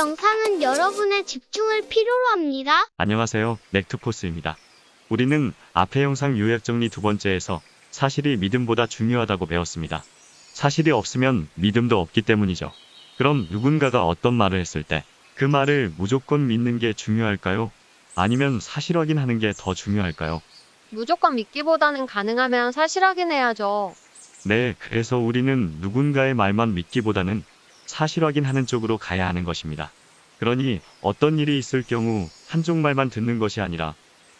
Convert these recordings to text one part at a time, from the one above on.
영상은 여러분의 집중을 필요로 합니다. 안녕하세요. 넥투포스입니다. 우리는 앞의 영상 요약 정리 두 번째에서 사실이 믿음보다 중요하다고 배웠습니다. 사실이 없으면 믿음도 없기 때문이죠. 그럼 누군가가 어떤 말을 했을 때 그 말을 무조건 믿는 게 중요할까요? 아니면 사실 확인하는 게 더 중요할까요? 무조건 믿기보다는 가능하면 사실 확인해야죠. 네, 그래서 우리는 누군가의 말만 믿기보다는 사실 확인하는 쪽으로 가야 하는 것입니다. 그러니 어떤 일이 있을 경우 한쪽 말만 듣는 것이 아니라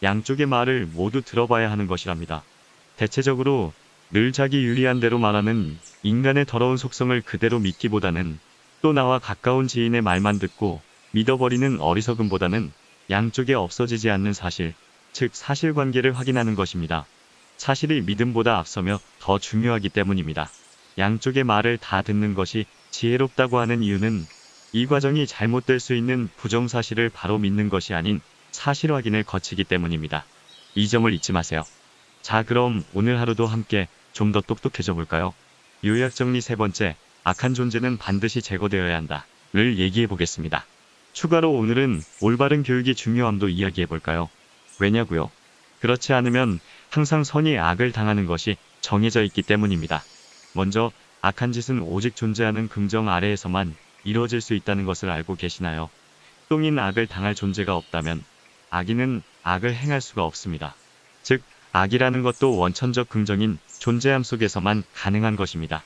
양쪽의 말을 모두 들어봐야 하는 것이랍니다. 대체적으로 늘 자기 유리한 대로 말하는 인간의 더러운 속성을 그대로 믿기보다는 또 나와 가까운 지인의 말만 듣고 믿어버리는 어리석음보다는 양쪽에 없어지지 않는 사실, 즉 사실관계를 확인하는 것입니다. 사실이 믿음보다 앞서며 더 중요하기 때문입니다. 양쪽의 말을 다 듣는 것이 지혜롭다고 하는 이유는 이 과정이 잘못될 수 있는 부정사실을 바로 믿는 것이 아닌 사실 확인을 거치기 때문입니다. 이 점을 잊지 마세요. 자, 그럼 오늘 하루도 함께 좀 더 똑똑해져 볼까요? 요약 정리 세 번째, 악한 존재는 반드시 제거되어야 한다.를 얘기해 보겠습니다. 추가로 오늘은 올바른 교육이 중요함도 이야기해 볼까요? 왜냐고요? 그렇지 않으면 항상 선이 악을 당하는 것이 정해져 있기 때문입니다. 먼저 악한 짓은 오직 존재하는 긍정 아래에서만 이루어질 수 있다는 것을 알고 계시나요? 똥인 악을 당할 존재가 없다면 악인은 악을 행할 수가 없습니다. 즉, 악이라는 것도 원천적 긍정인 존재함 속에서만 가능한 것입니다.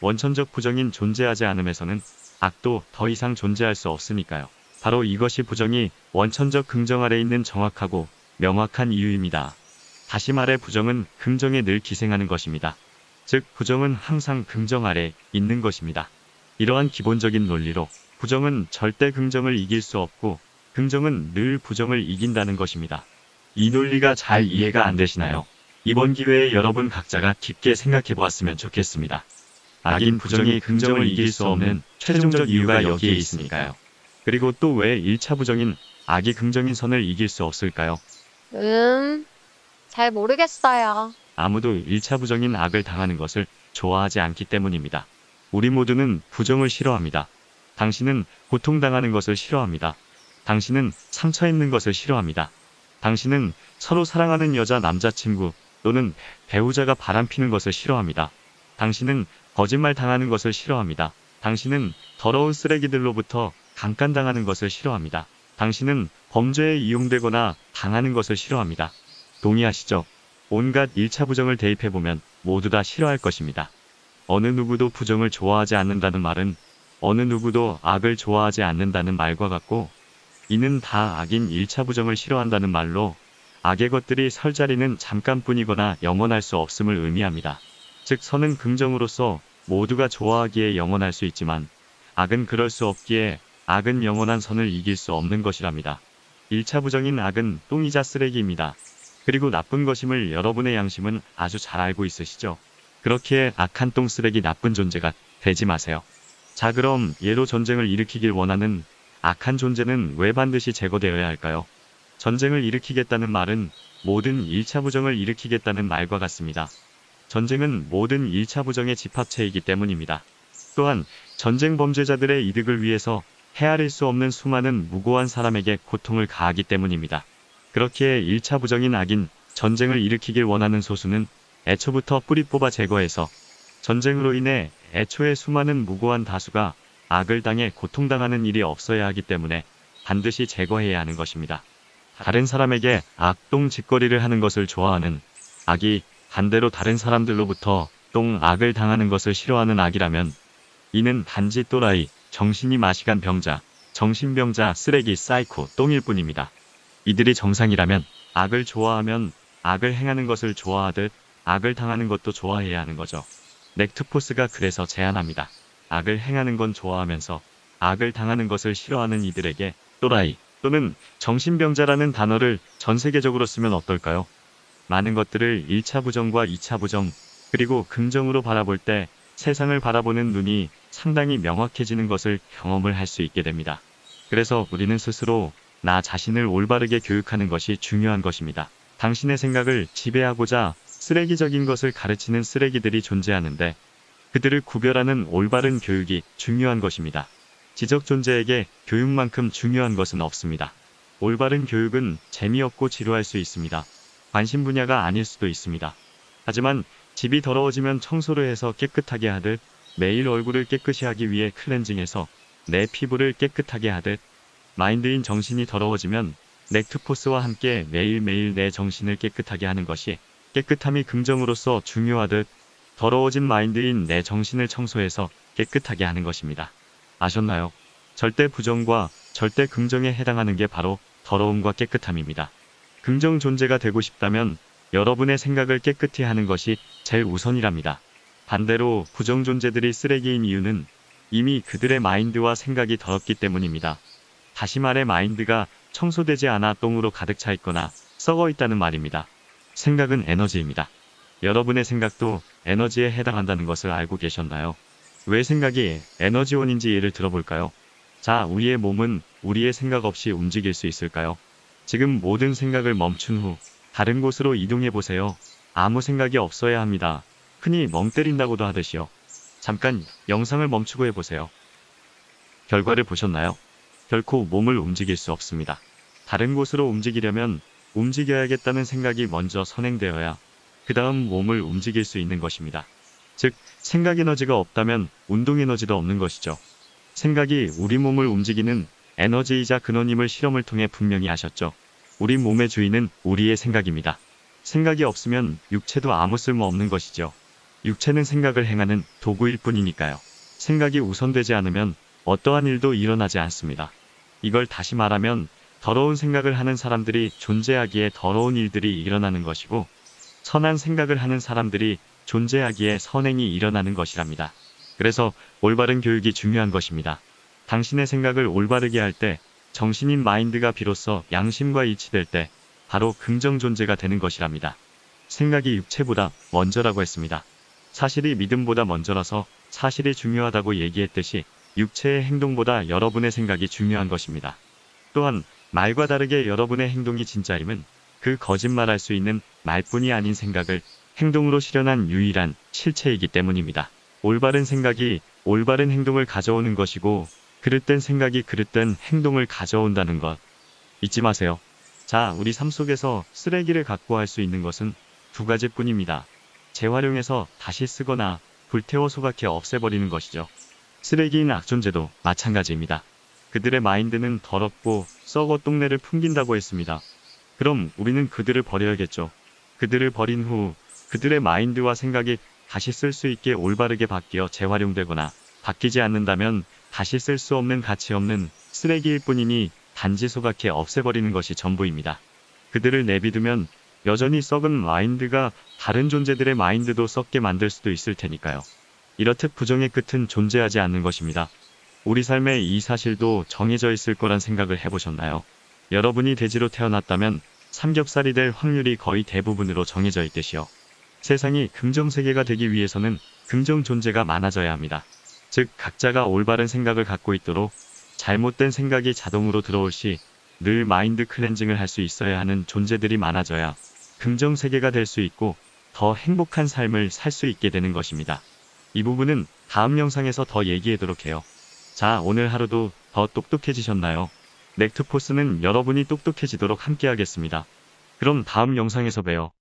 원천적 부정인 존재하지 않음에서는 악도 더 이상 존재할 수 없으니까요. 바로 이것이 부정이 원천적 긍정 아래 있는 정확하고 명확한 이유입니다. 다시 말해 부정은 긍정에 늘 기생하는 것입니다. 즉 부정은 항상 긍정 아래 있는 것입니다. 이러한 기본적인 논리로 부정은 절대 긍정을 이길 수 없고 긍정은 늘 부정을 이긴다는 것입니다. 이 논리가 잘 이해가 안 되시나요? 이번 기회에 여러분 각자가 깊게 생각해 보았으면 좋겠습니다. 악인 부정이 긍정을 이길 수 없는 최종적 이유가 여기에 있으니까요. 그리고 또 왜 1차 부정인 악이 긍정인 선을 이길 수 없을까요? 음, 잘 모르겠어요. 아무도 1차 부정인 악을 당하는 것을 좋아하지 않기 때문입니다. 우리 모두는 부정을 싫어합니다. 당신은 고통당하는 것을 싫어합니다. 당신은 상처 있는 것을 싫어합니다. 당신은 서로 사랑하는 여자 남자친구 또는 배우자가 바람피는 것을 싫어합니다. 당신은 거짓말 당하는 것을 싫어합니다. 당신은 더러운 쓰레기들로부터 강간당하는 것을 싫어합니다. 당신은 범죄에 이용되거나 당하는 것을 싫어합니다. 동의하시죠? 온갖 1차 부정을 대입해보면 모두 다 싫어할 것입니다. 어느 누구도 부정을 좋아하지 않는다는 말은 어느 누구도 악을 좋아하지 않는다는 말과 같고 이는 다 악인 1차 부정을 싫어한다는 말로 악의 것들이 설 자리는 잠깐뿐이거나 영원할 수 없음을 의미합니다. 즉 선은 긍정으로서 모두가 좋아하기에 영원할 수 있지만 악은 그럴 수 없기에 악은 영원한 선을 이길 수 없는 것이랍니다. 1차 부정인 악은 똥이자 쓰레기입니다. 그리고 나쁜 것임을 여러분의 양심은 아주 잘 알고 있으시죠? 그렇기에 악한 똥 쓰레기 나쁜 존재가 되지 마세요. 자 그럼 예로 전쟁을 일으키길 원하는 악한 존재는 왜 반드시 제거되어야 할까요? 전쟁을 일으키겠다는 말은 모든 1차 부정을 일으키겠다는 말과 같습니다. 전쟁은 모든 1차 부정의 집합체이기 때문입니다. 또한 전쟁 범죄자들의 이득을 위해서 헤아릴 수 없는 수많은 무고한 사람에게 고통을 가하기 때문입니다. 그렇기에 1차 부정인 악인 전쟁을 일으키길 원하는 소수는 애초부터 뿌리 뽑아 제거해서 전쟁으로 인해 애초에 수많은 무고한 다수가 악을 당해 고통당하는 일이 없어야 하기 때문에 반드시 제거해야 하는 것입니다. 다른 사람에게 악동 짓거리를 하는 것을 좋아하는 악이 반대로 다른 사람들로부터 똥 악을 당하는 것을 싫어하는 악이라면 이는 단지 또라이, 정신이 맛이 간 병자, 정신병자, 쓰레기, 사이코, 똥일 뿐입니다. 이들이 정상이라면 악을 좋아하면 악을 행하는 것을 좋아하듯 악을 당하는 것도 좋아해야 하는 거죠. 넥투포스가 그래서 제안합니다. 악을 행하는 건 좋아하면서 악을 당하는 것을 싫어하는 이들에게 또라이 또는 정신병자라는 단어를 전 세계적으로 쓰면 어떨까요? 많은 것들을 1차 부정과 2차 부정 그리고 긍정으로 바라볼 때 세상을 바라보는 눈이 상당히 명확해지는 것을 경험을 할 수 있게 됩니다. 그래서 우리는 스스로 나 자신을 올바르게 교육하는 것이 중요한 것입니다. 당신의 생각을 지배하고자 쓰레기적인 것을 가르치는 쓰레기들이 존재하는데 그들을 구별하는 올바른 교육이 중요한 것입니다. 지적 존재에게 교육만큼 중요한 것은 없습니다. 올바른 교육은 재미없고 지루할 수 있습니다. 관심 분야가 아닐 수도 있습니다. 하지만 집이 더러워지면 청소를 해서 깨끗하게 하듯 매일 얼굴을 깨끗이 하기 위해 클렌징해서 내 피부를 깨끗하게 하듯 마인드인 정신이 더러워지면 넥트포스와 함께 매일매일 내 정신을 깨끗하게 하는 것이 깨끗함이 긍정으로서 중요하듯 더러워진 마인드인 내 정신을 청소해서 깨끗하게 하는 것입니다. 아셨나요? 절대 부정과 절대 긍정에 해당하는 게 바로 더러움과 깨끗함입니다. 긍정 존재가 되고 싶다면 여러분의 생각을 깨끗히 하는 것이 제일 우선이랍니다. 반대로 부정 존재들이 쓰레기인 이유는 이미 그들의 마인드와 생각이 더럽기 때문입니다. 다시 말해 마인드가 청소되지 않아 똥으로 가득 차 있거나 썩어 있다는 말입니다. 생각은 에너지입니다. 여러분의 생각도 에너지에 해당한다는 것을 알고 계셨나요? 왜 생각이 에너지원인지 예를 들어볼까요? 자, 우리의 몸은 우리의 생각 없이 움직일 수 있을까요? 지금 모든 생각을 멈춘 후 다른 곳으로 이동해 보세요. 아무 생각이 없어야 합니다. 흔히 멍 때린다고도 하듯이요. 잠깐 영상을 멈추고 해보세요. 결과를 보셨나요? 결코 몸을 움직일 수 없습니다. 다른 곳으로 움직이려면 움직여야겠다는 생각이 먼저 선행되어야 그 다음 몸을 움직일 수 있는 것입니다. 즉, 생각 에너지가 없다면 운동 에너지도 없는 것이죠. 생각이 우리 몸을 움직이는 에너지이자 근원임을 실험을 통해 분명히 아셨죠. 우리 몸의 주인은 우리의 생각입니다. 생각이 없으면 육체도 아무 쓸모 없는 것이죠. 육체는 생각을 행하는 도구일 뿐이니까요. 생각이 우선되지 않으면 어떠한 일도 일어나지 않습니다. 이걸 다시 말하면 더러운 생각을 하는 사람들이 존재하기에 더러운 일들이 일어나는 것이고 선한 생각을 하는 사람들이 존재하기에 선행이 일어나는 것이랍니다. 그래서 올바른 교육이 중요한 것입니다. 당신의 생각을 올바르게 할 때 정신인 마인드가 비로소 양심과 일치될 때 바로 긍정 존재가 되는 것이랍니다. 생각이 육체보다 먼저라고 했습니다. 사실이 믿음보다 먼저라서 사실이 중요하다고 얘기했듯이 육체의 행동보다 여러분의 생각이 중요한 것입니다. 또한 말과 다르게 여러분의 행동이 진짜임은 그 거짓말할 수 있는 말뿐이 아닌 생각을 행동으로 실현한 유일한 실체이기 때문입니다. 올바른 생각이 올바른 행동을 가져오는 것이고 그릇된 생각이 그릇된 행동을 가져온다는 것 잊지 마세요. 자, 우리 삶 속에서 쓰레기를 갖고 할 수 있는 것은 두 가지뿐입니다. 재활용해서 다시 쓰거나 불태워 소각해 없애버리는 것이죠. 쓰레기인 악존재도 마찬가지입니다. 그들의 마인드는 더럽고 썩어 똥내를 풍긴다고 했습니다. 그럼 우리는 그들을 버려야겠죠. 그들을 버린 후 그들의 마인드와 생각이 다시 쓸 수 있게 올바르게 바뀌어 재활용되거나 바뀌지 않는다면 다시 쓸 수 없는 가치 없는 쓰레기일 뿐이니 단지 소각해 없애버리는 것이 전부입니다. 그들을 내비두면 여전히 썩은 마인드가 다른 존재들의 마인드도 썩게 만들 수도 있을 테니까요. 이렇듯 부정의 끝은 존재하지 않는 것입니다. 우리 삶에 이 사실도 정해져 있을 거란 생각을 해보셨나요? 여러분이 돼지로 태어났다면 삼겹살이 될 확률이 거의 대부분으로 정해져 있듯이요. 세상이 긍정 세계가 되기 위해서는 긍정 존재가 많아져야 합니다. 즉 각자가 올바른 생각을 갖고 있도록 잘못된 생각이 자동으로 들어올 시 늘 마인드 클렌징을 할 수 있어야 하는 존재들이 많아져야 긍정 세계가 될 수 있고 더 행복한 삶을 살 수 있게 되는 것입니다. 이 부분은 다음 영상에서 더 얘기하도록 해요. 자, 오늘 하루도 더 똑똑해지셨나요? 넥트포스는 여러분이 똑똑해지도록 함께 하겠습니다. 그럼 다음 영상에서 봬요.